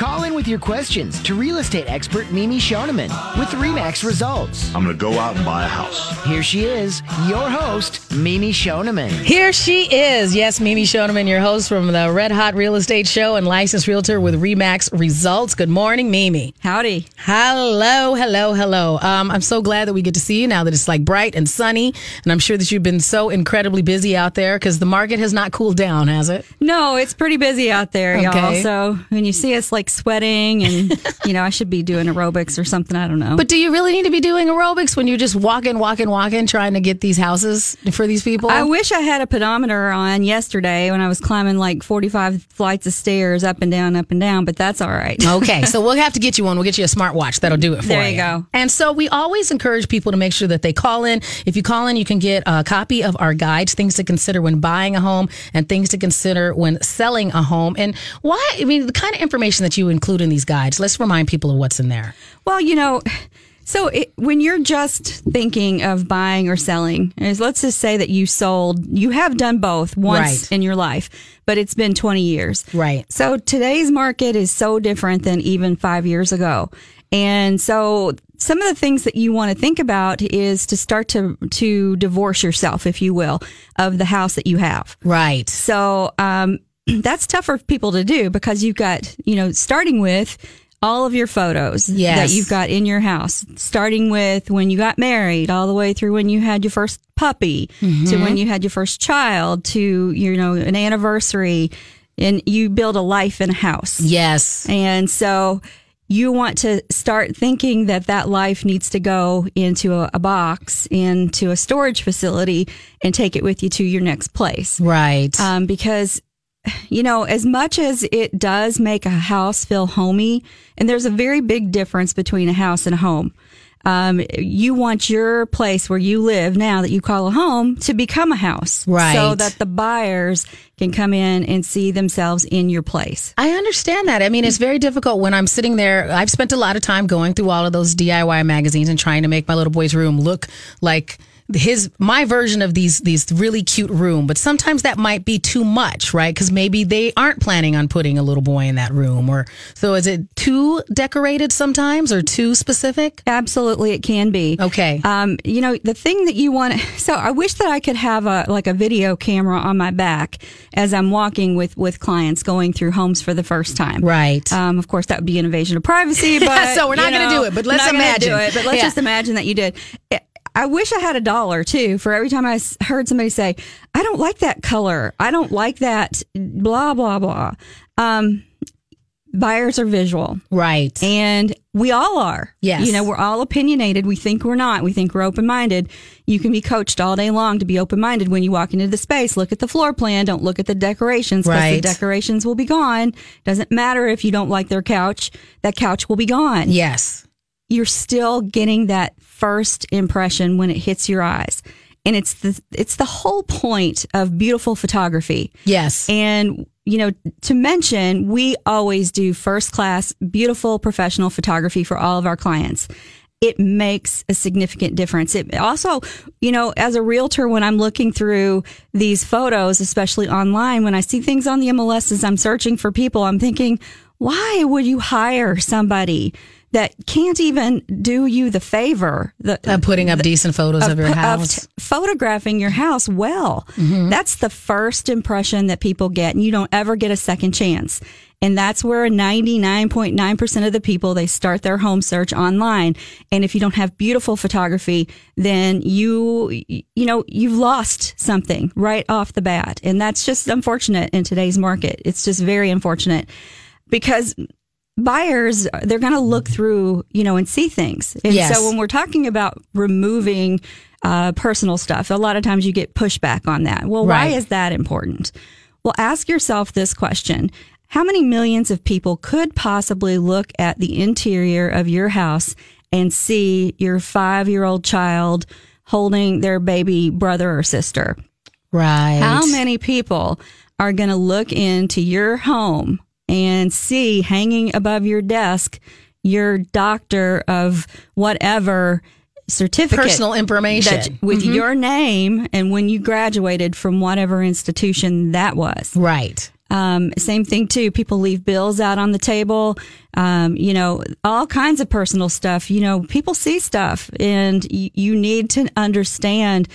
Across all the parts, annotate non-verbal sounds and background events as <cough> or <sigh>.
Call in with your questions to real estate expert Mimi Shoneman with Remax Results. I'm going to go out and buy a house. Here she is, your host, Mimi Shoneman. Here she is. Yes, Mimi Shoneman, your host from the Red Hot Real Estate Show and licensed realtor with Remax Results. Good morning, Mimi. Howdy. Hello, hello, hello. Um, I'm so glad that we get to see you now that it's like bright and sunny. And I'm sure that you've been so incredibly busy out there because the market has not cooled down, has it? No, it's pretty busy out there, y'all. So when you see us like sweating and, <laughs> you know, I should be doing aerobics or something. I don't know. But do you really need to be doing aerobics when you're just walking, walking, walking, trying to get these houses for these people? I wish I had a pedometer on yesterday when I was climbing like 45 flights of stairs up and down, up and down, but that's all right. <laughs> Okay, so we'll have to get you one. We'll get you a smartwatch that'll do it for you. There you go. And so we always encourage people to make sure that they call in. If you call in, you can get a copy of our guides, things to consider when buying a home and things to consider when selling a home. And why? I mean, the kind of information that you include in these guides. Let's remind people of what's in there. Well, you know, so it, when you're just thinking of buying or selling, is let's just say that you sold, you have done both once Right. in your life, but it's been 20 years. Right. So today's market is so different than even five years ago. And so some of the things that you want to think about is to start to, to divorce yourself, if you will, of the house that you have. Right. So um, <clears throat> that's tough for people to do because you've got, you know, starting with all of your photos Yes. that you've got in your house, starting with when you got married, all the way through when you had your first puppy, to when you had your first child, to, you know, an anniversary, and you build a life in a house. Yes. And so you want to start thinking that that life needs to go into a, a box, into a storage facility, and take it with you to your next place Right. um, because you know as much as it does make a house feel homey and there's a very big difference between a house and a home um, you want your place where you live now that you call a home to become a house Right. so that the buyers can come in and see themselves in your place I understand that. I mean, it's very difficult when I'm sitting there. I've spent a lot of time going through all of those DIY magazines and trying to make my little boy's room look like his my version of these these really cute room but sometimes that might be too much right because maybe they aren't planning on putting a little boy in that room or so is it too decorated sometimes or too specific Absolutely, it can be. Okay. Um, you know, the thing that you want. <laughs> So I wish that I could have a like a video camera on my back as I'm walking with with clients going through homes for the first time. Right. Um, of course, that would be an invasion of privacy. <laughs> But So we're not you gonna do it, but let's imagine. it. But let's Yeah. just imagine that you did. I wish I had a dollar too for every time I heard somebody say, "I don't like that color. I don't like that." Blah blah blah. Um, buyers are visual. right And we all are. Yes. You know, we're all opinionated. We think we're not. We think we're open minded. You can be coached all day long to be open minded when you walk into the space. Look at the floor plan. Don't look at the decorations because Right. the decorations will be gone. Doesn't matter if you don't like their couch. That couch will be gone. yes You're still getting that first impression when it hits your eyes. And it's the, it's the whole point of beautiful photography. yes And, you know, to mention, we always do first class, beautiful professional photography for all of our clients. It makes a significant difference. It also, you know, as a realtor, when I'm looking through these photos, especially online, when I see things on the MLS as I'm searching for people, I'm thinking, why would you hire somebody that can't even do you the favor? The, uh, putting up decent photos of, your of house t- photographing your house well. That's the first impression that people get, and you don't ever get a second chance. And that's where 99.9% of the people, they start their home search online. And if you don't have beautiful photography, then you, you know, you've lost something right off the bat. And that's just unfortunate in today's market. It's just very unfortunate because buyers they're going to look through you know and see things. And Yes. so when we're talking about removing uh, personal stuff a lot of times you get pushback on that. Well why is that important? Well ask yourself this question. How many millions of people could possibly look at the interior of your house and see your five year old child holding their baby brother or sister? Right. How many people are going to look into your home and see hanging above your desk your doctor of whatever certificate Personal information. that- with your name and when you graduated from whatever institution that was. Right. Um, same thing too. People leave bills out on the table. Um, you know, all kinds of personal stuff. You know, people see stuff and you, you need to understand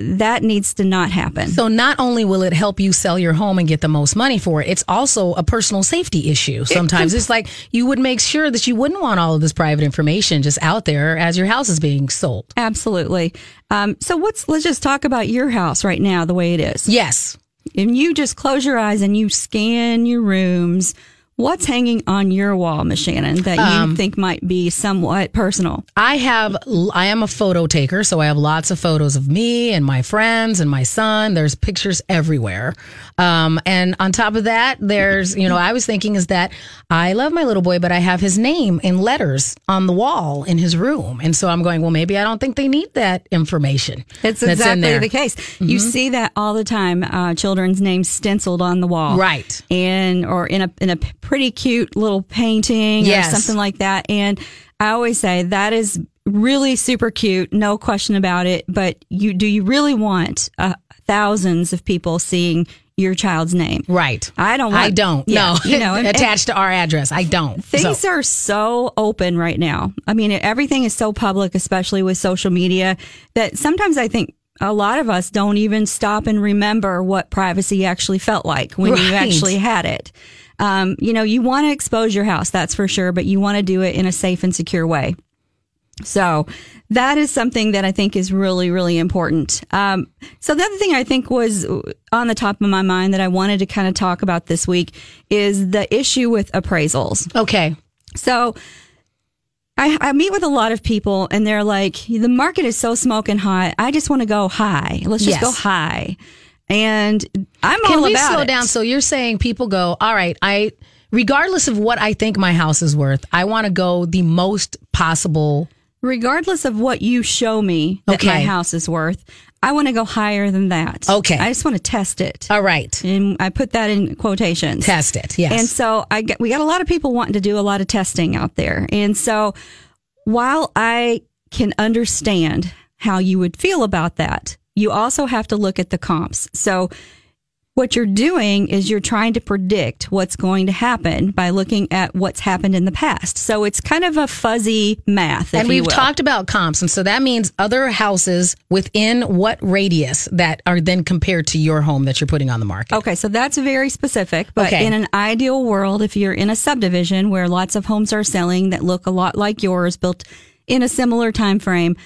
that needs to not happen. So not only will it help you sell your home and get the most money for it, it's also a personal safety issue. Sometimes it's like you would make sure that you wouldn't want all of this private information just out there as your house is being sold. Absolutely. Um, so what's, let's just talk about your house right now, the way it is. Yes. And you just close your eyes and you scan your rooms. What's hanging on your wall, Miss Shannon, that you Um, think might be somewhat personal? I have, I am a photo taker, so I have lots of photos of me and my friends and my son. There's pictures everywhere. Um, and on top of that, there's, you know, I was thinking is that I love my little boy, but I have his name in letters on the wall in his room. And so I'm going, well, maybe I don't think they need that information. It's that's exactly the case. You see that all the time. Uh, children's names stenciled on the wall, Right. And or in a in a pretty cute little painting Yes. or something like that. And I always say that is really super cute, no question about it. But you do you really want uh, thousands of people seeing your child's name? Right. I don't. I don't. Yeah, no. you know, <laughs> and- attached to our address. I don't. Things So- are so open right now. I mean, everything is so public, especially with social media, that sometimes I think a lot of us don't even stop and remember what privacy actually felt like when you actually had it. Um, you know, you want to expose your house, that's for sure, but you want to do it in a safe and secure way. So that is something that I think is really, really important. Um, so the other thing I think was on the top of my mind that I wanted to kind of talk about this week is the issue with appraisals. okay. So I, I meet with a lot of people and they're like, the market is so smoking hot. I just want to go high. Let's just Yes. go high. And I'm Can all we about slow it. down? So you're saying people go, all right, I, regardless of what I think my house is worth, I want to go the most possible. Regardless of what you show me that my Okay. house is worth, I want to go higher than that. Okay. I just want to test it. All right. and I put that in quotations. Test it. Yes. And so I get, we got a lot of people wanting to do a lot of testing out there. And so while I can understand how you would feel about that, you also have to look at the comps. So what you're doing is you're trying to predict what's going to happen by looking at what's happened in the past. So it's kind of a fuzzy math. if and we've talked about comps. And so that means other houses within what radius that are then compared to your home that you're putting on the market. Okay, so that's very specific. But Okay. in an ideal world, if you're in a subdivision where lots of homes are selling that look a lot like yours, built in a similar time frame,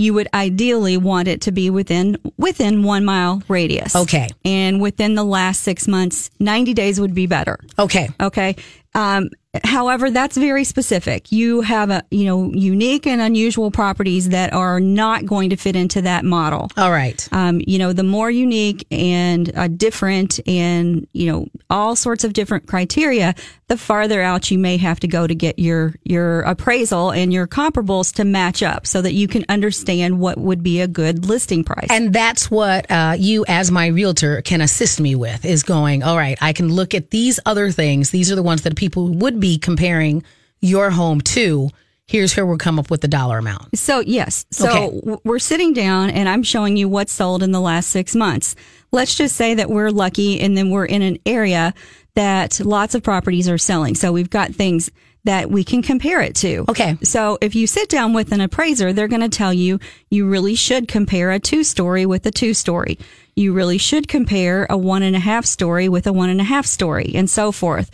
you would ideally want it to be within within one mile radius. Okay. and within the last six months, ninety days would be better. Okay. Okay. Um, however, that's very specific. You have a, you know, unique and unusual properties that are not going to fit into that model. All right. Um, you know, the more unique and uh, different and, you know, all sorts of different criteria, the farther out you may have to go to get your, your appraisal and your comparables to match up so that you can understand what would be a good listing price. And that's what uh, you, as my realtor, can assist me with is going, all right, I can look at these other things. These are the ones that people would be comparing your home to. Here's where we'll come up with the dollar amount. So yes, so Okay. we're sitting down and I'm showing you what's sold in the last six months. Let's just say that we're lucky and then we're in an area that lots of properties are selling. So we've got things that we can compare it to. Okay. So if you sit down with an appraiser, they're going to tell you you really should compare a two story with a two story. You really should compare a one and a half story with a one and a half story and so forth.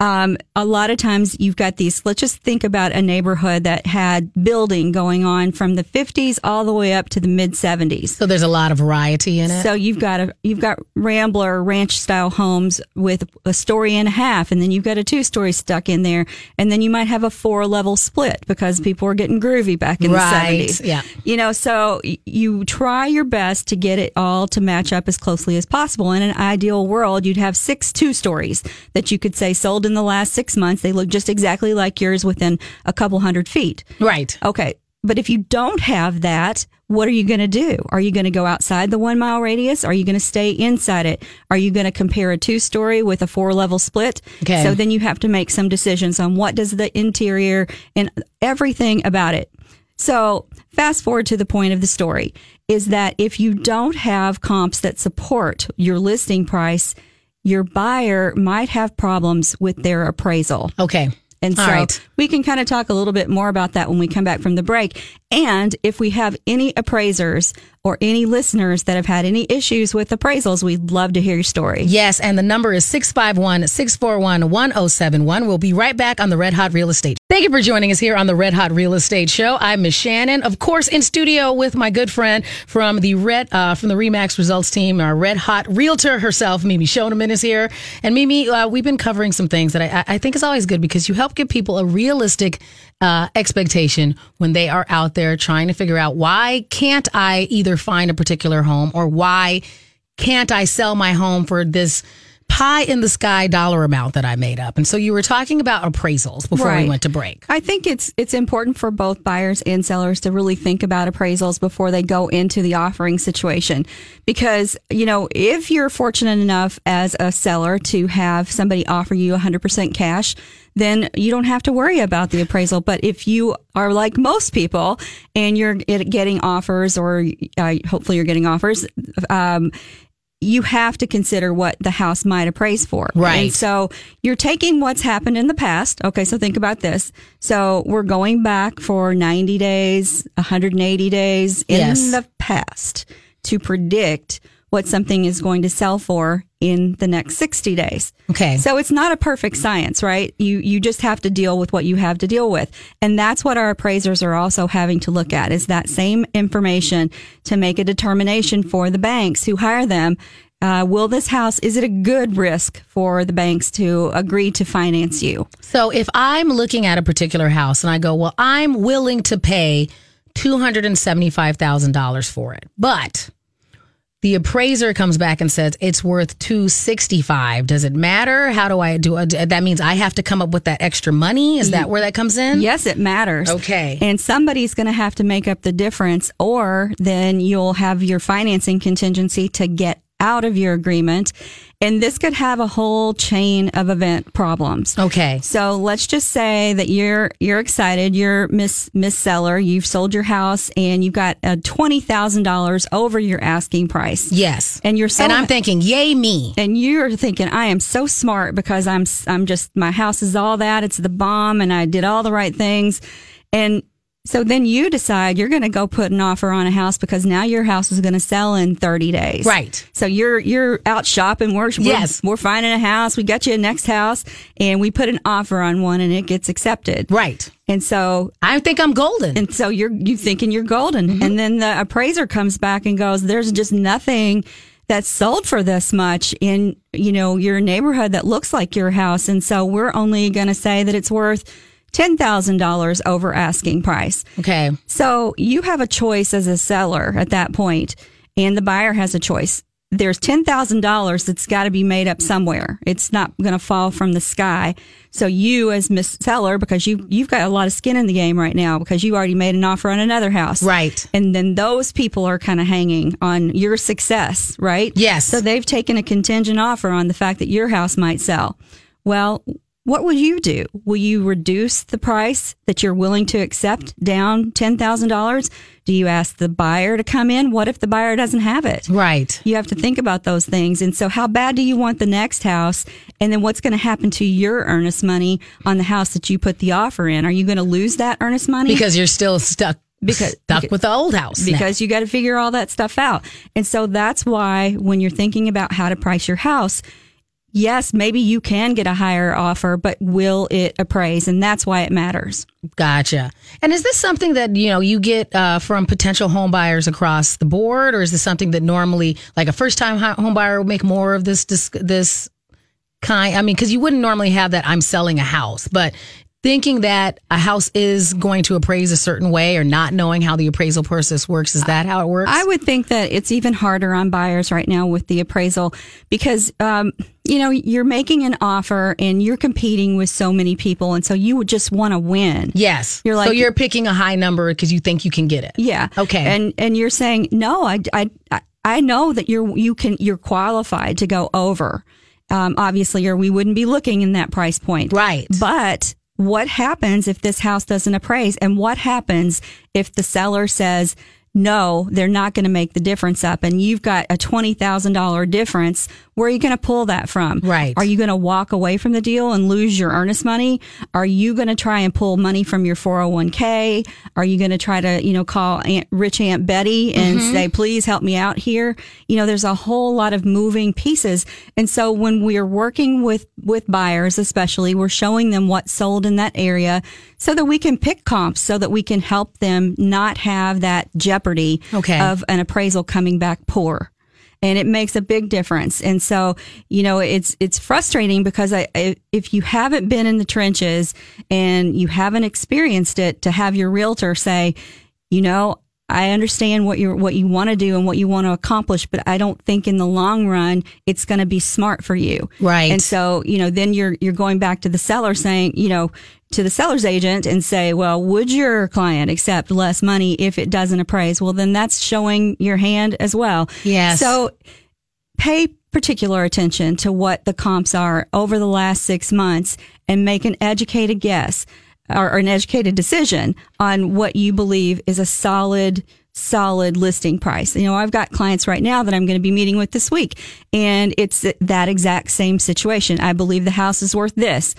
Um, a lot of times you've got these, let's just think about a neighborhood that had building going on from the 50s all the way up to the mid 70s. So there's a lot of variety in it. So you've got a you've got Rambler ranch style homes with a story and a half, and then you've got a two story stuck in there, and then you might have a four level split because people were getting groovy back in Right, the seventies. yeah. you know, so you try your best to get it all to match up as closely as possible. In an ideal world, you'd have six two stories that you could say sold in the last six months. They look just exactly like yours within a couple hundred feet. right. Okay. but if you don't have that, what are you going to do? Are you going to go outside the one mile radius? Are you going to stay inside it? Are you going to compare a two story with a four level split? Okay. So then you have to make some decisions on what does the interior and everything about it. So fast forward to the point of the story is that if you don't have comps that support your listing price, your buyer might have problems with their appraisal. Okay. And so right. we can kind of talk a little bit more about that when we come back from the break. And if we have any appraisers or any listeners that have had any issues with appraisals, we'd love to hear your story. Yes, and the number is 651 641 1071. We'll be right back on the Red Hot Real Estate. Thank you for joining us here on the Red Hot Real Estate Show. I'm Miss Shannon, of course, in studio with my good friend from the Red uh, from the Remax Results team, our Red Hot Realtor herself, Mimi Shoneman is here. And Mimi, uh, we've been covering some things that I, I think is always good because you help give people a realistic uh, expectation when they are out there trying to figure out why can't I either find a particular home or why can't I sell my home for this pie in the sky dollar amount that I made up? And so you were talking about appraisals before we went to break. I think it's it's important for both buyers and sellers to really think about appraisals before they go into the offering situation because you know if you're fortunate enough as a seller to have somebody offer you 100% cash then you don't have to worry about the appraisal but if you are like most people and you're getting offers or uh, hopefully you're getting offers um, you have to consider what the house might appraise for. Right. And so you're taking what's happened in the past. Okay. So think about this. So we're going back for 90 days, 180 days in Yes. the past to predict what something is going to sell for in the next 60 days. Okay. So it's not a perfect science, right? You you just have to deal with what you have to deal with. And that's what our appraisers are also having to look at is that same information to make a determination for the banks who hire them. Uh, will this house, is it a good risk for the banks to agree to finance you? So if I'm looking at a particular house and I go, well, I'm willing to pay $275,000 for it, but the appraiser comes back and says it's worth 265 does it matter? How do i do uh, it that means i have to come up with that extra money? Is that mm. where that comes in? Yes, it matters. Okay. And somebody's going to have to make up the difference, or then you'll have your financing contingency to get out of your agreement. And this could have a whole chain of event problems. okay So let's just say that you're you're excited. You're Miss Miss Seller. You've sold your house and you've got a twenty thousand dollars over your asking price. yes And you're so and i'm thinking yay me and you're thinking I am so smart because I'm I'm just my house is all that it's the bomb and I did all the right things and so then you decide you're going to go put an offer on a house because now your house is going to sell in 30 days. Right. So you're you're out shopping. We're, we're Yes. we're finding a house. We got you a next house, and we put an offer on one, and it gets accepted. right And so i think i'm golden and so you're you thinking you're golden, mm-hmm. and then the appraiser comes back and goes, "There's just nothing that's sold for this much in you know your neighborhood that looks like your house, and so we're only going to say that it's worth ten thousand dollars over asking price." okay So you have a choice as a seller at that point, and the buyer has a choice. There's ten thousand dollars that's got to be made up somewhere. It's not going to fall from the sky. So you, as Miss Seller, because you you've got a lot of skin in the game right now, because you already made an offer on another house, Right. And then those people are kind of hanging on your success, right? Yes. So they've taken a contingent offer on the fact that your house might sell. Well, what will you do? Will you reduce the price that you're willing to accept down $10,000? Do you ask the buyer to come in? What if the buyer doesn't have it? right You have to think about those things. And so, how bad do you want the next house? And then, what's going to happen to your earnest money on the house that you put the offer in? Are you going to lose that earnest money? because you're still stuck Because- stuck because- with the old house now. because you got to figure all that stuff out. And so that's why when you're thinking about how to price your house, yes, maybe you can get a higher offer, but will it appraise? And that's why it matters. Gotcha. And is this something that you know you get uh, from potential home buyers across the board, or is this something that normally, like a first time home buyer, would make more of this this, this kind? I mean, because you wouldn't normally have that. I'm selling a house, but thinking that a house is going to appraise a certain way or not knowing how the appraisal process works. Is that how it works? I would think that it's even harder on buyers right now with the appraisal because, um, you know, you're making an offer and you're competing with so many people. And so you would just want to win. yes. You're so like- you're picking a high number because you think you can get it. Yeah. Okay. And, and you're saying, no, I, I, I- I know that you're, you can, you're qualified to go over. Um, obviously, or we wouldn't be looking in that price point. Right. But what happens if this house doesn't appraise? And what happens if the seller says, no, they're not going to make the difference up and you've got a $20,000 difference. Where are you going to pull that from? Right. Are you going to walk away from the deal and lose your earnest money? Are you going to try and pull money from your 401k? Are you going to try to, you know, call Aunt, rich Aunt Betty and Mm-hmm. say, please help me out here? You know, there's a whole lot of moving pieces. And so when we're working with, with buyers, especially, we're showing them what's sold in that area so that we can pick comps so that we can help them not have that jeopardy Okay. of an appraisal coming back poor and it makes a big difference. And so, you know, it's it's frustrating because I, I, if you haven't been in the trenches and you haven't experienced it, to have your realtor say, you know, I understand what you what you want to do and what you want to accomplish, but I don't think in the long run it's going to be smart for you. Right. And so, you know, then you're you're going back to the seller saying, you know, to the seller's agent and say, well, would your client accept less money if it doesn't appraise? Well, then that's showing your hand as well. Yes. So pay particular attention to what the comps are over the last six months and make an educated guess or, or an educated decision on what you believe is a solid solid listing price. You know, I've got clients right now that I'm going to be meeting with this week and it's that exact same situation. I believe the house is worth this.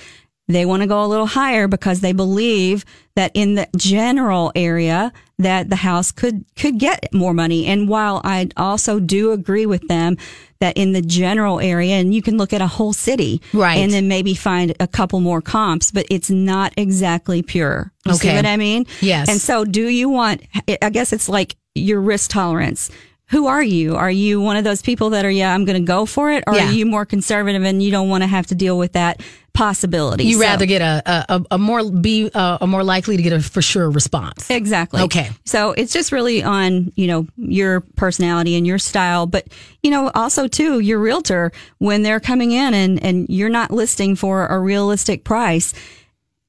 They want to go a little higher because they believe that in the general area that the house could could get more money. And while I also do agree with them that in the general area, and you can look at a whole city, Right. and then maybe find a couple more comps, but it's not exactly pure. You see Okay. what I mean? Yes. And so, do you want? I guess it's like your risk tolerance. Who are you? Are you one of those people that are, yeah, I'm going to go for it? Or Yeah. are you more conservative and you don't want to have to deal with that possibility? You So- rather get a, a, a- a more be uh, a more likely to get a for sure response. Exactly. Okay. So it's just really on, you know, your personality and your style, but, you know, also too, your realtor, when they're coming in and, and you're not listing for a realistic price,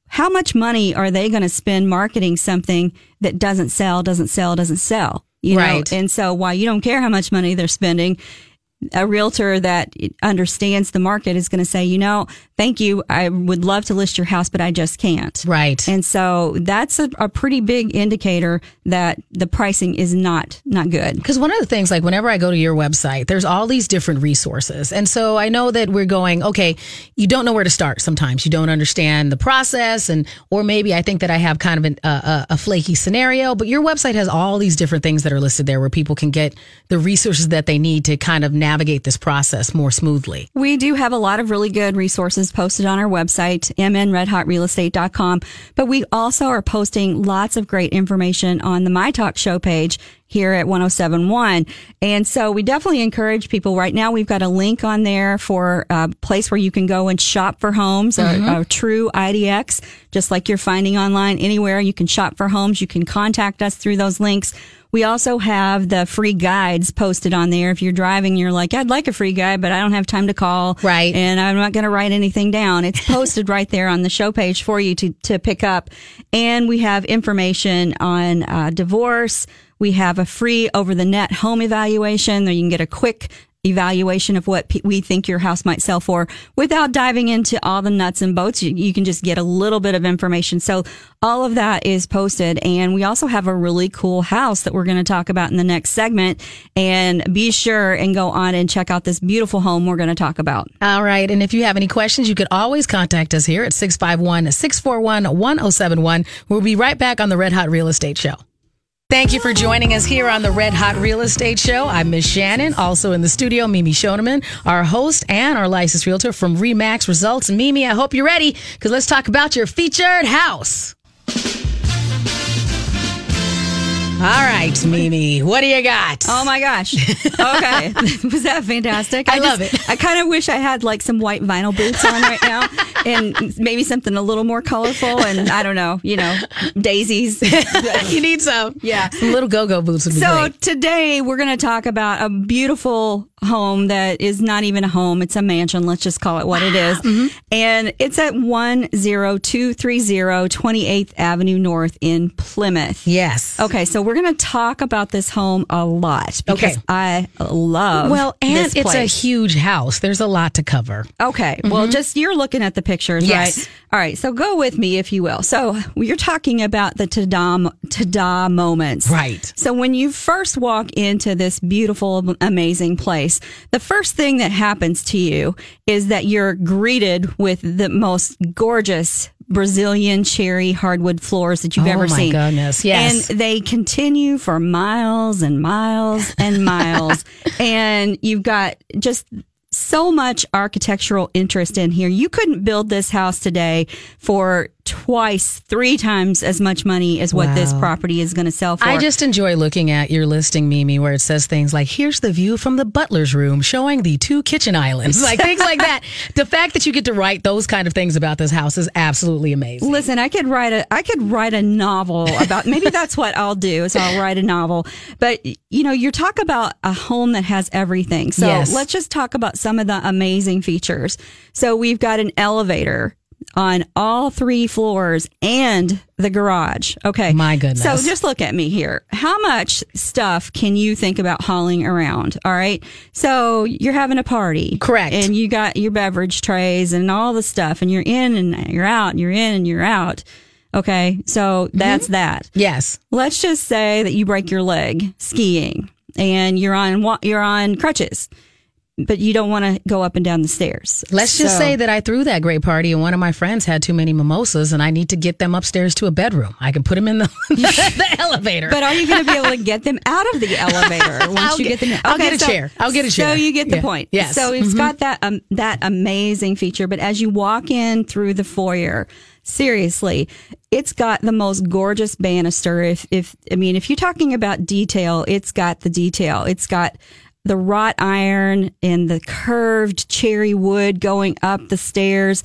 how much money are they going to spend marketing something that doesn't sell, doesn't sell, doesn't sell? You Right. know, and so while you don't care how much money they're spending, a realtor that understands the market is going to say, you know, thank you. I would love to list your house, but I just can't. Right. And so that's a, a pretty big indicator that the pricing is not not good. Because one of the things, like whenever I go to your website, there's all these different resources. And so I know that we're going, okay, you don't know where to start sometimes. You don't understand the process. And, or maybe I think that I have kind of an, a, a, a flaky scenario, but your website has all these different things that are listed there where people can get the resources that they need to kind of navigate this process more smoothly. We do have a lot of really good resources posted on our website, mnredhotrealestate.com, but we also are posting lots of great information on the My Talk show page here at 1071. And so we definitely encourage people right now. We've got a link on there for a place where you can go and shop for homes, a, a true IDX, just like you're finding online anywhere. You can shop for homes. You can contact us through those links. We also have the free guides posted on there. If you're driving, you're like, I'd like a free guide, but I don't have time to call. Right. And I'm not going to write anything down. It's posted right there on the show page for you to, to pick up. And we have information on uh, divorce. We have a free over the net home evaluation there you can get a quick evaluation of what we think your house might sell for without diving into all the nuts and bolts. You, you can just get a little bit of information. So all of that is posted. And we also have a really cool house that we're going to talk about in the next segment. And be sure and go on and check out this beautiful home we're going to talk about. All right. And if you have any questions, you could always contact us here at 651 641 1071. We'll be right back on the Red Hot Real Estate Show. Thank you for joining us here on the Red Hot Real Estate Show. I'm Miss Shannon, also in the studio, Mimi Shoneman, our host and our licensed realtor from Remax Results. Mimi, I hope you're ready because let's talk about your featured house. Right, Mimi, what do you got? Oh my gosh. Okay. <laughs> Was that fantastic? I love it. I kind of wish I had like some white vinyl boots on right now <laughs> and maybe something a little more colorful and I don't know, you know, daisies. <laughs> you need some. Yeah. Some little go-go boots would be So great. today we're going to talk about a beautiful home that is not even a home. It's a mansion. Let's just call it what it is. Mm-hmm. And it's at 10230 28th Avenue North in Plymouth. Yes. Okay, so we're going to talk about this home a lot because Okay. I love Well, and it's a huge house. There's a lot to cover. Okay. Well, just you're looking at the pictures, Yes. right? All right. So go with me, if you will. So you're talking about the ta-da, ta-da moments. Right. So when you first walk into this beautiful, amazing place, the first thing that happens to you is that you're greeted with the most gorgeous Brazilian cherry hardwood floors that you've Oh, ever seen. Oh my goodness, yes. And they continue for miles and miles and <laughs> miles. and you've got just so much architectural interest in here. You couldn't build this house today for twice, three times as much money as what this property is going to sell for. I just enjoy looking at your listing, Mimi, where it says things like, here's the view from the butler's room showing the two kitchen islands, <laughs> like things like that. The fact that you get to write those kind of things about this house is absolutely amazing. Listen, I could write a I could write a novel about maybe <laughs> that's what I'll do is I'll write a novel. But you know, you talk about a home that has everything. So Yes. let's just talk about some of the amazing features. So we've got an elevator on all three floors and the garage. Okay. My goodness. So just look at me here. How much stuff can you think about hauling around? All right. So you're having a party. Correct. And you got your beverage trays and all the stuff and you're in and you're out, and you're in and you're out. Okay. So that's mm-hmm. that. Yes. Let's just say that you break your leg skiing and you're on, you're on crutches, but you don't want to go up and down the stairs. Let's just say that I threw that great party and one of my friends had too many mimosas and I need to get them upstairs to a bedroom. I can put them in the, <laughs> the elevator. But are you going to be able to get them out of the <laughs> elevator once you get- get, them? I'll get a chair. I'll get a chair. So you get the Yeah. point. Yes. So it's got that um, that amazing feature. But as you walk in through the foyer, seriously, it's got the most gorgeous banister. If if I mean, if you're talking about detail, it's got the detail. It's got the wrought iron and the curved cherry wood going up the stairs.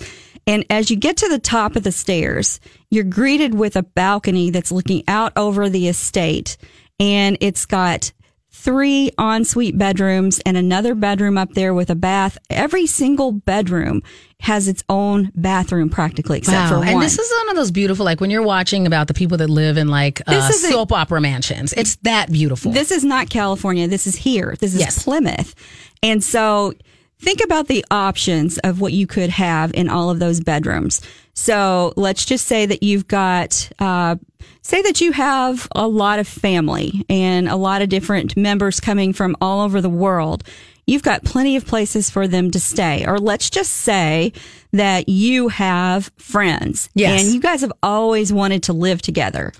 And as you get to the top of the stairs, you're greeted with a balcony that's looking out over the estate. And it's got three ensuite bedrooms and another bedroom up there with a bath. Every single bedroom has its own bathroom practically, except for one. And this is one of those beautiful, like when you're watching about the people that live in like uh, This is a- soap opera mansions. It's that beautiful. This is not California. This is here. This is Yes. Plymouth. And so think about the options of what you could have in all of those bedrooms. So let's just say that you've got, uh, say that you have a lot of family and a lot of different members coming from all over the world. You've got plenty of places for them to stay. Or let's just say that you have friends Yes. and you guys have always wanted to live together,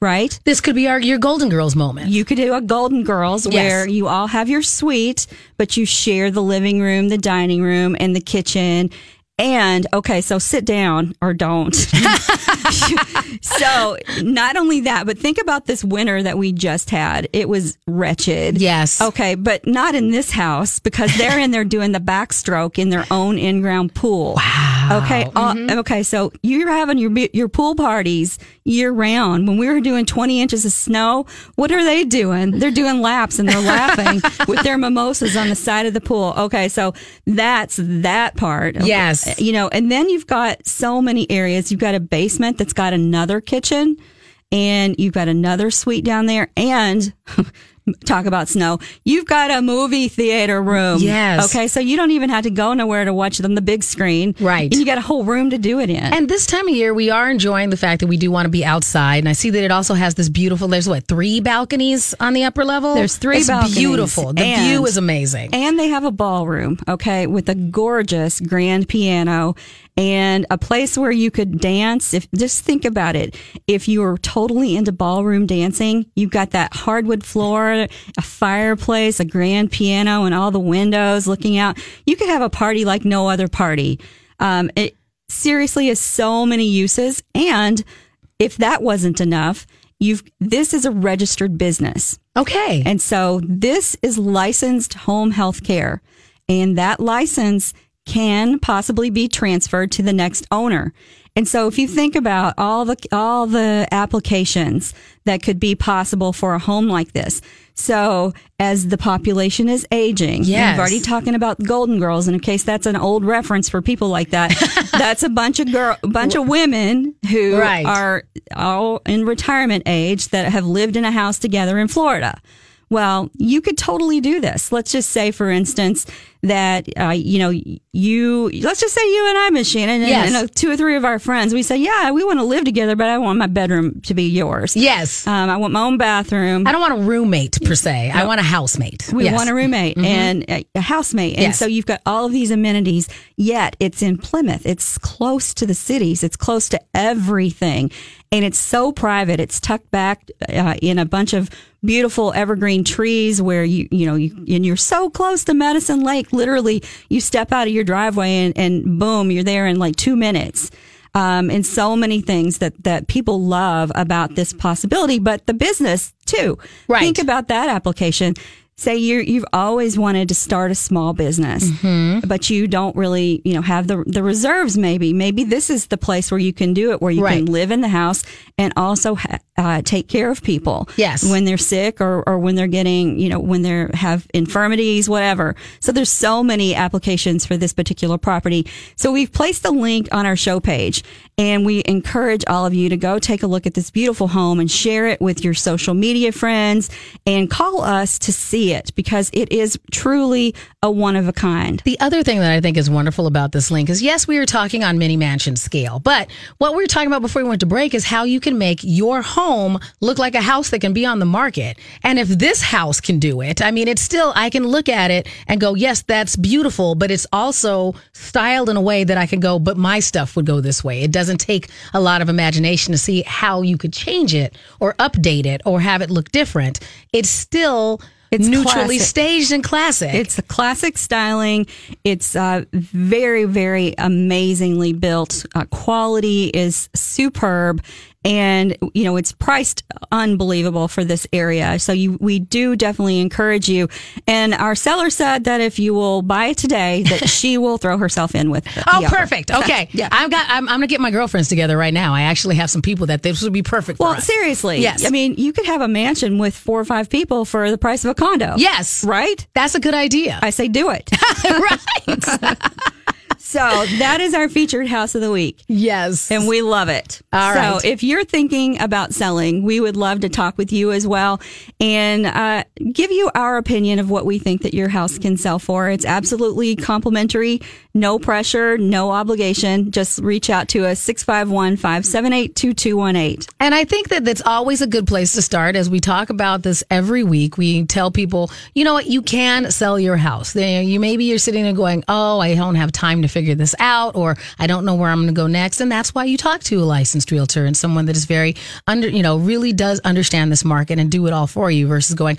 right? this could be our your Golden Girls moment. You could do a Golden Girls Yes. where you all have your suite, but you share the living room, the dining room, and the kitchen. And okay, so sit down or don't. <laughs> so not only that, but think about this winter that we just had. It was wretched. Yes. Okay, but not in this house because they're in there doing the backstroke in their own in-ground pool. Wow. Okay. uh, okay. So you're having your your pool parties year round. When we were doing 20 inches of snow, what are they doing? They're doing laps and they're laughing <laughs> with their mimosas on the side of the pool. Okay. So that's that part. Okay. Yes. Uh, you know, and then you've got so many areas. You've got a basement that's got another kitchen and you've got another suite down there and <laughs> talk about snow. You've got a movie theater room. Yes. Okay. So you don't even have to go nowhere to watch them the big screen. Right. And you got a whole room to do it in. And this time of year, we are enjoying the fact that we do want to be outside. And I see that it also has this beautiful. There's what three balconies on the upper level. There's three It's balconies. beautiful. The And- view is amazing. And they have a ballroom, okay, with a gorgeous grand piano and a place where you could dance. If just think about it, if you were totally into ballroom dancing, you've got that hardwood floor, a fireplace, a grand piano, and all the windows looking out. You could have a party like no other party. Um, it seriously has so many uses, and if that wasn't enough, you've this is a registered business. Okay. And so this is licensed home health care. And that license can possibly be transferred to the next owner. And so if you mm-hmm. think about all the all the applications that could be possible for a home like this. So as the population is aging, Yes. we've already talking about Golden Girls, and in case that's an old reference for people like that, <laughs> that's a bunch of girl, bunch of women who Right. are all in retirement age that have lived in a house together in Florida. Well, you could totally do this. Let's just say, for instance, that uh, you know you. Let's just say you and I, Miss Shannon, and, Yes. and uh, two or three of our friends. We say, yeah, we want to live together, but I want my bedroom to be yours. yes. Um, I want my own bathroom. I don't want a roommate per se. I want a housemate. We Yes. want a roommate and a, a housemate. And Yes. so you've got all of these amenities, yet it's in Plymouth. It's close to the cities. It's close to everything. And it's so private. It's tucked back uh, in a bunch of beautiful evergreen trees where you, you know, you, and you're so close to Medicine Lake. Literally, you step out of your driveway and, and boom, you're there in like two minutes um, and so many things that that people love about this possibility, but the business too. Right. Think about that application. Say you you've always wanted to start a small business, Mm-hmm. but you don't really you know have the the reserves. Maybe maybe this is the place where you can do it, where you Right. can live in the house and also ha- uh, take care of people. Yes. when they're sick or or when they're getting you know when they have infirmities, whatever. So there's so many applications for this particular property. So we've placed a link on our show page, and we encourage all of you to go take a look at this beautiful home and share it with your social media friends and call us to see it because it is truly a one of a kind. The other thing that I think is wonderful about this link is yes, we are talking on mini mansion scale, but what we were talking about before we went to break is how you can make your home look like a house that can be on the market. And if this house can do it, I mean, it's still, I can look at it and go, yes, that's beautiful, but it's also styled in a way that I can go, but my stuff would go this way. It doesn't take a lot of imagination to see how you could change it or update it or have it look different. It's still It's neutrally classic. staged and classic. It's a classic styling. It's uh, very, very amazingly built. Uh, quality is superb. And, you know, it's priced unbelievable for this area. So you, we do definitely encourage you. And our seller said that if you will buy it today, that <laughs> she will throw herself in with the Oh, the offer. perfect. Okay. Yeah. I've got. I'm, I'm gonna get my girlfriends together right now. I actually have some people that this would be perfect for Well, us. seriously. Yes. I mean, you could have a mansion with four or five people for the price of a condo. Yes. Right? That's a good idea. I say do it. <laughs> <laughs> right. So that is our featured house of the week. yes. and we love it. All so right. if you're thinking about selling, we would love to talk with you as well and uh, give you our opinion of what we think that your house can sell for. It's absolutely complimentary, no pressure, no obligation. Just reach out to us 651 578 2218. And I think that that's always a good place to start. As we talk about this every week, we tell people, you know what, you can sell your house. You maybe you're sitting there going, "Oh, I don't have time to figure this out," or "I don't know where I'm going to go next." And that's why you talk to a licensed realtor and someone that is very under, you know, really does understand this market and do it all for you, versus going,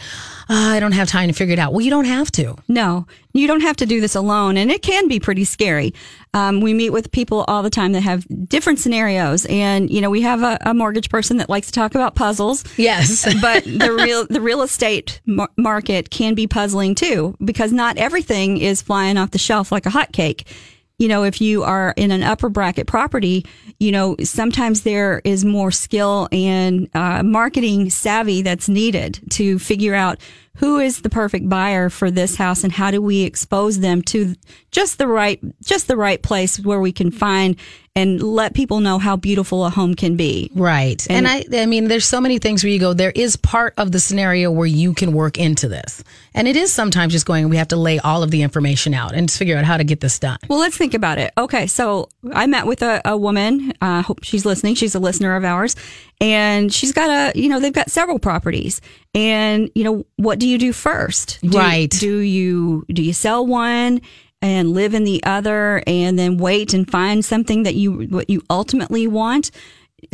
oh, "I don't have time to figure it out." Well, you don't have to. No, you don't have to do this alone, and it can be pretty scary. Um, we meet with people all the time that have different scenarios, and you know, we have a, a mortgage person that likes to talk about puzzles. Yes. <laughs> but the real the real estate mar- market can be puzzling too because not everything is flying off the shelf like a hotcake. You know, if you are in an upper bracket property, you know sometimes there is more skill and uh, marketing savvy that's needed to figure out who is the perfect buyer for this house and how do we expose them to just the right just the right place where we can find and let people know how beautiful a home can be. Right. And, I I mean there's so many things where you go there is part of the scenario where you can work into this. And it is sometimes just going we have to lay all of the information out and just figure out how to get this done. Well, let's think about it. Okay, so I met with a, a woman. I uh, hope she's listening. She's a listener of ours, and she's got a you know they've got several properties. And you know what do you do first? Do, Right. Do you do you sell one? And live in the other, and then wait and find something that you what you ultimately want.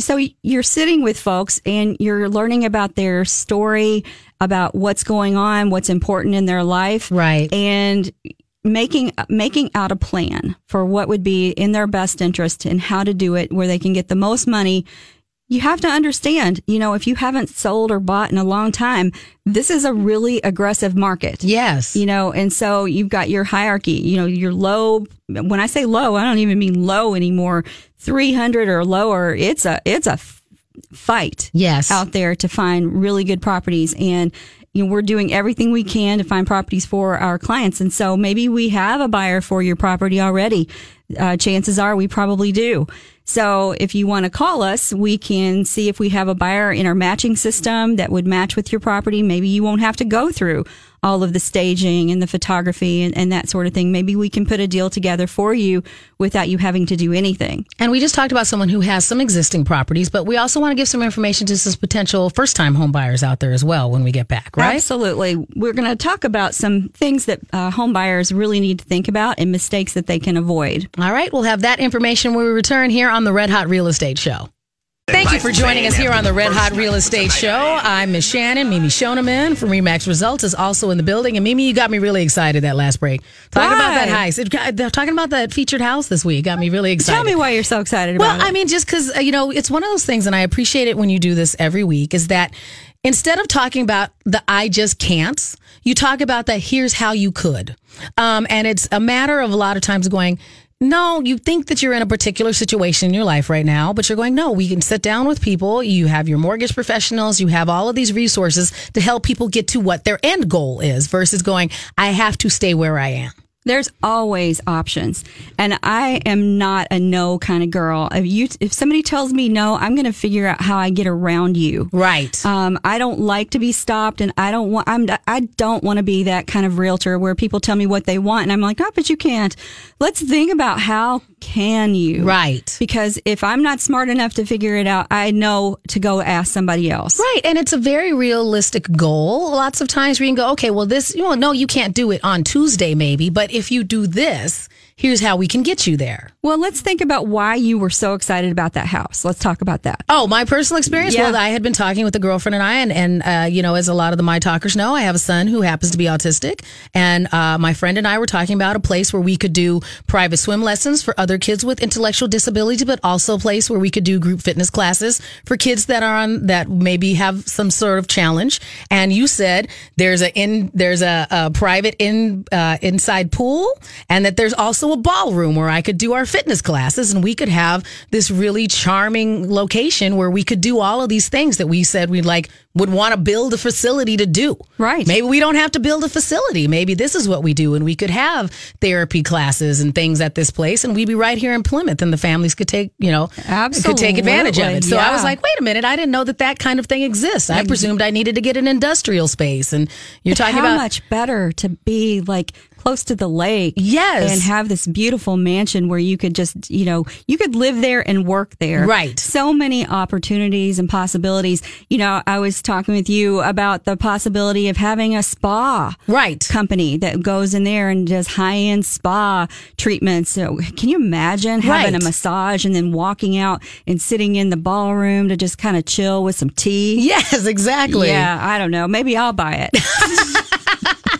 So you're sitting with folks and you're learning about their story, about what's going on, what's important in their life, Right. and making making out a plan for what would be in their best interest and how to do it where they can get the most money you have to understand, you know, if you haven't sold or bought in a long time, this is a really aggressive market. Yes. You know, and so you've got your hierarchy, you know, your low, when I say low, I don't even mean low anymore, 300 or lower. It's a, it's a fight Yes. out there to find really good properties. And, you know, we're doing everything we can to find properties for our clients. And so maybe we have a buyer for your property already. Uh, chances are we probably do. So if you want to call us, we can see if we have a buyer in our matching system that would match with your property. Maybe you won't have to go through all of the staging and the photography and, and that sort of thing. Maybe we can put a deal together for you without you having to do anything. And we just talked about someone who has some existing properties, but we also want to give some information to some potential first time home buyers out there as well when we get back, right? Absolutely. We're going to talk about some things that uh, home buyers really need to think about and mistakes that they can avoid. All right, we'll have that information when we return here on the Red Hot Real Estate Show. Thank you for joining us here on the Red Hot Real Estate Show. I'm Miss Shannon. Mimi Shoneman from Remax Results is also in the building. And Mimi, you got me really excited that last break. Talking about that Why? house. It got- talking about that featured house this week got me really excited. Tell me why you're so excited Well, about it. Well, I mean, just because, uh, you know, it's one of those things, and I appreciate it when you do this every week, is that instead of talking about the I just can't, you talk about that here's how you could. Um, and it's a matter of a lot of times going, no, you think that you're in a particular situation in your life right now, but you're going, no, we can sit down with people. You have your mortgage professionals. You have all of these resources to help people get to what their end goal is versus going, I have to stay where I am. There's always options. And I am not a no kind of girl. If you, if somebody tells me no, I'm going to figure out how I get around you. Right. Um, I don't like to be stopped and I don't want, I'm, I don't want to be that kind of realtor where people tell me what they want and I'm like, oh, but you can't. Let's think about how can you? right. Because if I'm not smart enough to figure it out, I know to go ask somebody else. Right. And it's a very realistic goal. Lots of times we can go, okay, well, this, you know, no, you can't do it on Tuesday, maybe, but if you do this, here's how we can get you there. Well, let's think about why you were so excited about that house. Let's talk about that. Oh, my personal experience. Yeah. Well, I had been talking with a girlfriend and I, and, and uh, you know, as a lot of the my talkers know, I have a son who happens to be autistic, and uh, my friend and I were talking about a place where we could do private swim lessons for other kids with intellectual disability, but also a place where we could do group fitness classes for kids that are on that maybe have some sort of challenge. And you said there's a in there's a, a private in uh, inside pool, and that there's also a ballroom where I could do our fitness classes, and we could have this really charming location where we could do all of these things that we said we'd like would want to build a facility to do. Right. Maybe we don't have to build a facility. Maybe this is what we do, and we could have therapy classes and things at this place, and we'd be right here in Plymouth, and the families could take you know Absolutely. could take advantage of it. So I was like, wait a minute, I didn't know that that kind of thing exists. I presumed I needed to get an industrial space, and you're talking how about much better to be like close to the lake Yes. and have this beautiful mansion where you could just you know you could live there and work there Right. so many opportunities and possibilities you know i was talking with you about the possibility of having a spa right. company that goes in there and does high-end spa treatments so can you imagine having Right. a massage and then walking out and sitting in the ballroom to just kind of chill with some tea Yes, exactly. yeah, I don't know. Maybe I'll buy it. <laughs>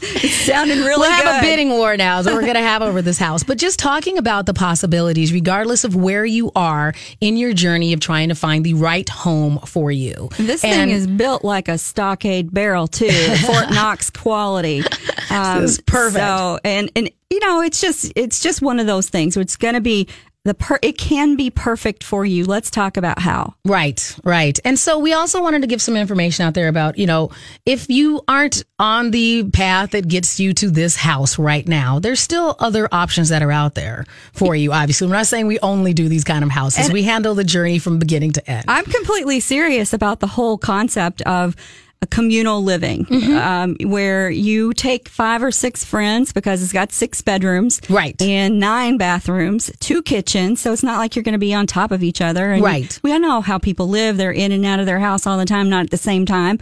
it's sounding really We'll have a bidding war now that we're going to have over this house. But just talking about the possibilities, regardless of where you are in your journey of trying to find the right home for you. This And thing is built like a stockade barrel too, <laughs> Fort Knox quality. Um, is perfect. So, and and you know, it's just it's just one of those things. It's going to be the per. It can be perfect for you. Let's talk about how. Right, right. And so we also wanted to give some information out there about, you know, if you aren't on the path that gets you to this house right now, there's still other options that are out there for you. Obviously, we're not saying we only do these kind of houses. we handle the journey from beginning to end. I'm completely serious about the whole concept of communal living, Mm-hmm. um, where you take five or six friends because it's got six bedrooms, Right. and nine bathrooms, two kitchens. So it's not like you're going to be on top of each other. And Right. We all know how people live; they're in and out of their house all the time, not at the same time.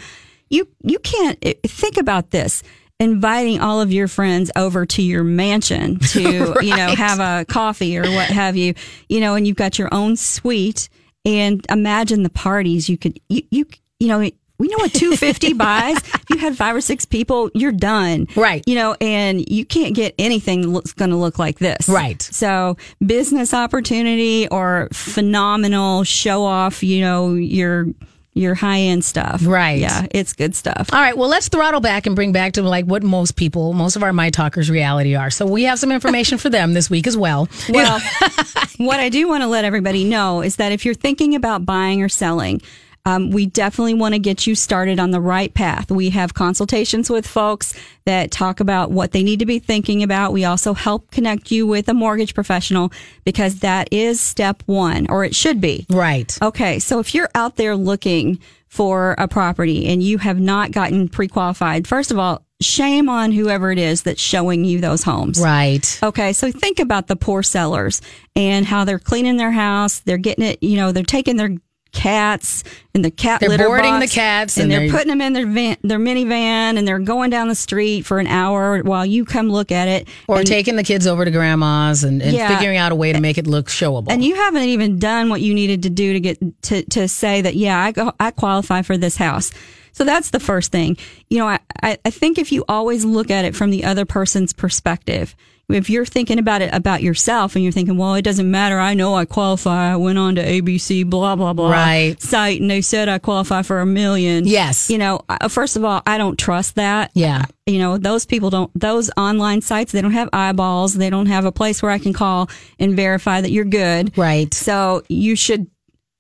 You you can't eh, think about this. Inviting all of your friends over to your mansion <laughs> to, you know, have a coffee or what have you, you know, and you've got your own suite and imagine the parties you could, you, you, you know, we know what 250 <laughs> buys. If you had five or six people, you're done. Right. You know, and you can't get anything that's going to look like this. Right. So business opportunity or phenomenal show off, you know, your, your high end stuff. Right. Yeah. It's good stuff. All right, well, let's throttle back and bring back to like what most people, most of our My Talkers reality are. So we have some information for them this week as well. <laughs> Well, <laughs> what I do want to let everybody know is that if you're thinking about buying or selling, um, we definitely want to get you started on the right path. We have consultations with folks that talk about what they need to be thinking about. We also help connect you with a mortgage professional because that is step one, or it should be. Right. Okay, so if you're out there looking for a property and you have not gotten pre qualified, first of all, shame on whoever it is that's showing you those homes. Right. Okay, so think about the poor sellers and how they're cleaning their house. They're getting it, you know, they're taking their cats in the cat They're litter boarding box, the cats and, and they're, they're- putting them in their van, their minivan and they're going down the street for an hour while you come look at it. Or and, taking the kids over to grandma's and, and Yeah. figuring out a way to make it look showable. and you haven't even done what you needed to do to get to to say that yeah, I go, I qualify for this house. So that's the first thing. You know, I I think if you always look at it from the other person's perspective, if you're thinking about it about yourself and you're thinking, well, it doesn't matter. I know I qualify. I went on to ABC, blah, blah, blah Right. site and they said I qualify for a million. Yes. You know, uh, first of all, I don't trust that. yeah. You know, those people don't, those online sites, they don't have eyeballs. They don't have a place where I can call and verify that you're good. Right. So you should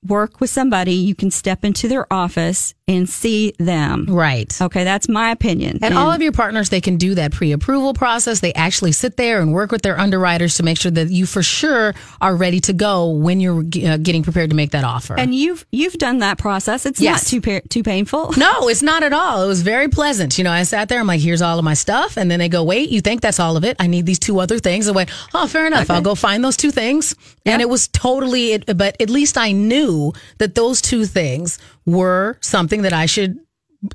work with somebody. You can step into their office and see them. Right. Okay. That's my opinion. And all of your partners, they can do that pre approval process. They actually sit there and work with their underwriters to make sure that you for sure are ready to go when you're uh, getting prepared to make that offer. and you've, you've done that process. It's Yes. not too, pa- too painful. no, it's not at all. It was very pleasant. You know, I sat there, I'm like, here's all of my stuff. And then they go, wait, you think that's all of it? I need these two other things. And I went, oh, fair enough. I'll go find those two things. And it was totally, it, but at least I knew that those two things were something that I should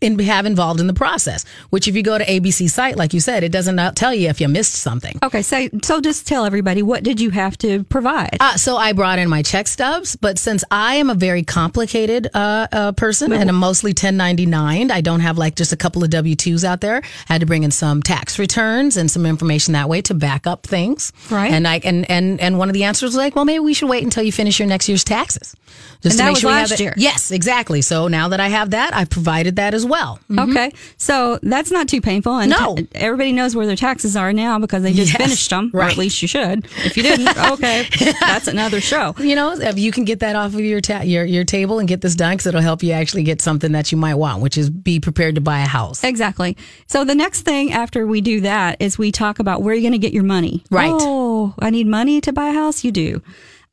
in, have involved in the process. Which, if you go to ABC site, like you said, it doesn't tell you if you missed something. Okay. So, so just tell everybody what did you have to provide? Uh, so I brought in my check stubs, but since I am a very complicated uh, uh, person and I'm mostly 1099, I don't have like just a couple of W 2s out there. I had to bring in some tax returns and some information that way to back up things. Right. And I and and and one of the answers was like, well, maybe we should wait until you finish your next year's taxes, just And to that make was sure we have last year. Yes, exactly. So now that I have that, I provided that as well. Mm-hmm. Okay. So that's not too painful. And No. ta- everybody knows where their taxes are now because they just Yes, finished them. Or at least you should. If you didn't, <laughs> okay. That's another show. You know, if you can get that off of your ta- your your table and get this done, because it'll help you actually get something that you might want, which is be prepared to buy a house. Exactly. So the next thing after we do that is we talk about where you're going to get your money. Right. Oh, I need money to buy a house. You do.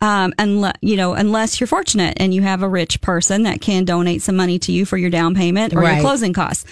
Um, unless, you know, unless you're fortunate and you have a rich person that can donate some money to you for your down payment or Right. your closing costs.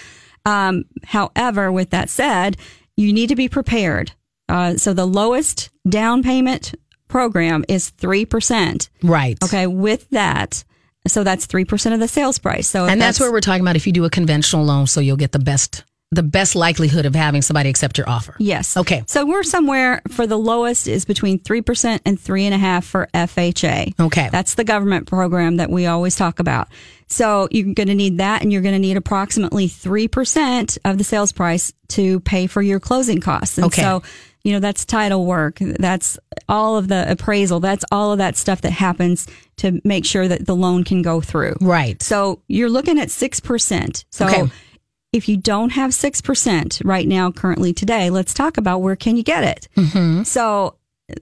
Um, however, with that said, you need to be prepared. Uh, so the lowest down payment program is 3%. Right. Okay. With that, so that's 3% of the sales price. So And that's where we're talking about if you do a conventional loan, so you'll get the best the best likelihood of having somebody accept your offer. Yes. Okay. So we're somewhere for the lowest is between three percent and 3.5 for FHA. Okay. That's the government program that we always talk about. So you're going to need that, and you're going to need approximately three percent of the sales price to pay for your closing costs. And Okay. so. You know, that's title work. That's all of the appraisal. That's all of that stuff that happens to make sure that the loan can go through. Right. So you're looking at 6%. So Okay. If you don't have 6% right now, currently today, let's talk about where can you get it? Mm-hmm. So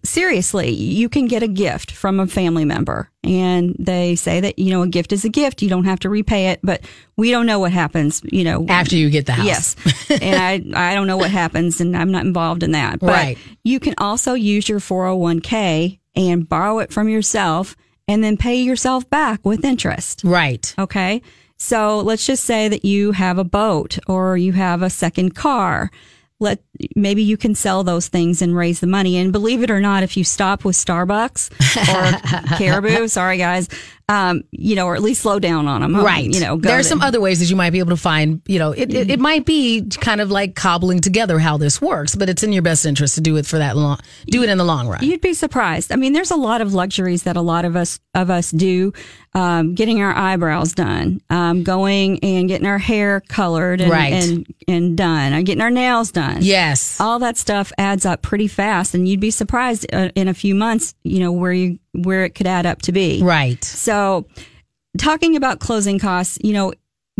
seriously, you can get a gift from a family member and they say that, you know, a gift is a gift. You don't have to repay it, but we don't know what happens, you know, After you get the house. Yes. and I, <laughs> I don't know what happens and I'm not involved in that. But Right. you can also use your 401k and borrow it from yourself and then pay yourself back with interest. Right. Okay. So let's just say that you have a boat or you have a second car. Let maybe you can sell those things and raise the money. And believe it or not, if you stop with Starbucks or <laughs> Caribou, sorry guys, um, you know, or at least slow down on them. Right. You know, go there are some other ways that you might be able to find, you know, it, it, it might be kind of like cobbling together how this works, but it's in your best interest to do it for that long, do it in the long run. You'd be surprised. I mean, there's a lot of luxuries that a lot of us of us do. Um, getting our eyebrows done, um, going and getting our hair colored and, Right. and and done, or getting our nails done. Yes. all that stuff adds up pretty fast, and you'd be surprised uh, in a few months, you know, where you where it could add up to be. Right. So, talking about closing costs, you know,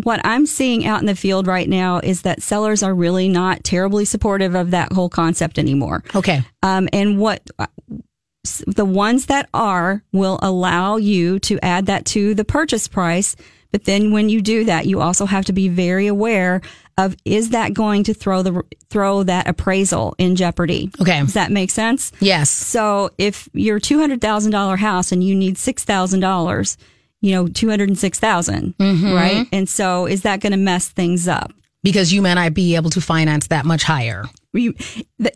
what I'm seeing out in the field right now is that sellers are really not terribly supportive of that whole concept anymore. Okay. Um, and what the ones that are will allow you to add that to the purchase price. But then when you do that, you also have to be very aware of is that going to throw the throw that appraisal in jeopardy? Okay. Does that make sense? Yes. So if your two hundred thousand dollar house and you need six thousand dollars, you know two hundred and six mm-hmm. right? And so is that going to mess things up? Because you may not be able to finance that much higher. you,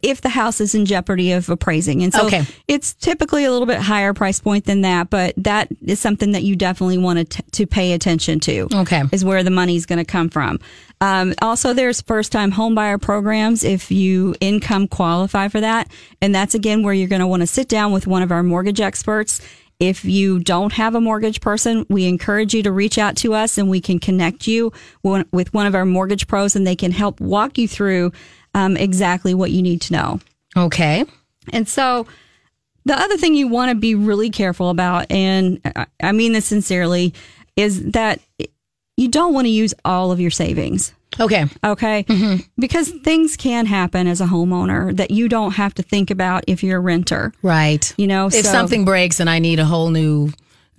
if the house is in jeopardy of appraising. And so Okay. it's typically a little bit higher price point than that, but that is something that you definitely want to, t- to pay attention to. Okay. Is where the money's going to come from. Um, also, there's first time homebuyer programs if you income qualify for that. And that's again where you're going to want to sit down with one of our mortgage experts. If you don't have a mortgage person, we encourage you to reach out to us and we can connect you with one of our mortgage pros and they can help walk you through um, exactly what you need to know. Okay. And so the other thing you want to be really careful about, and I- I mean this sincerely, is that you don't want to use all of your savings. Okay. Okay. Mm-hmm. Because things can happen as a homeowner that you don't have to think about if you're a renter. Right. You know, if so- something breaks and I need a whole new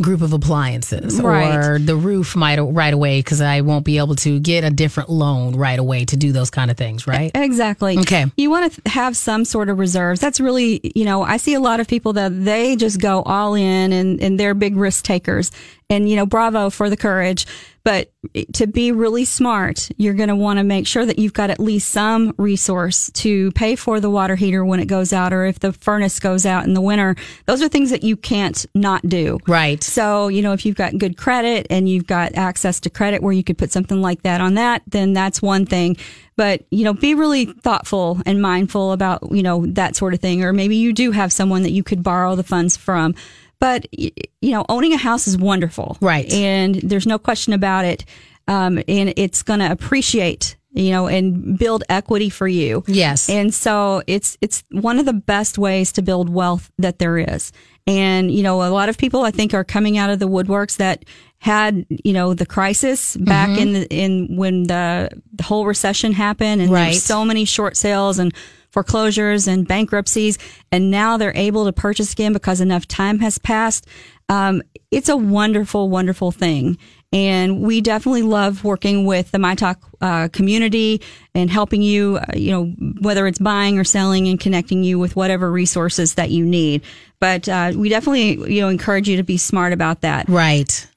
group of appliances Right. or the roof might right away because I won't be able to get a different loan right away to do those kind of things, right? Exactly. Okay. You want to have some sort of reserves. That's really, you know, I see a lot of people that they just go all in and, and they're big risk takers. And, you know, bravo for the courage. But to be really smart, you're going to want to make sure that you've got at least some resource to pay for the water heater when it goes out or if the furnace goes out in the winter. Those are things that you can't not do. Right. So, you know, if you've got good credit and you've got access to credit where you could put something like that on that, then that's one thing. But, you know, be really thoughtful and mindful about, you know, that sort of thing. Or maybe you do have someone that you could borrow the funds from. But, you know, owning a house is wonderful. Right. And there's no question about it. Um, and it's going to appreciate, you know, and build equity for you. Yes. And so it's it's one of the best ways to build wealth that there is. And you know, a lot of people I think are coming out of the woodworks that had, you know, the crisis back Mm-hmm. in the in when the, the whole recession happened and Right. there's so many short sales and foreclosures and bankruptcies and now they're able to purchase again because enough time has passed. Um, it's a wonderful, wonderful thing. And we definitely love working with the My Talk uh, community and helping you, uh, you know, whether it's buying or selling and connecting you with whatever resources that you need. But uh, we definitely, you know, encourage you to be smart about that. right.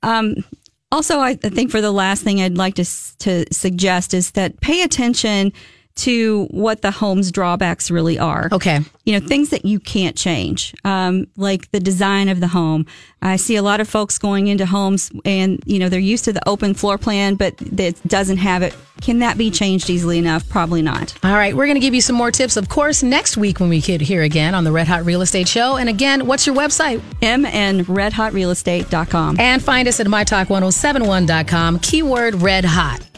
Also, I I think for the last thing I'd like to to suggest is that pay attention to what the home's drawbacks really are. Okay. You know, things that you can't change, um, like the design of the home. I see a lot of folks going into homes and, you know, they're used to the open floor plan, but it doesn't have it. Can that be changed easily enough? Probably not. All right, we're going to give you some more tips, of course, next week when we get here again on the Red Hot Real Estate Show. And again, what's your website? M and redhotrealestate.com. And find us at mytalk1071.com, keyword red hot.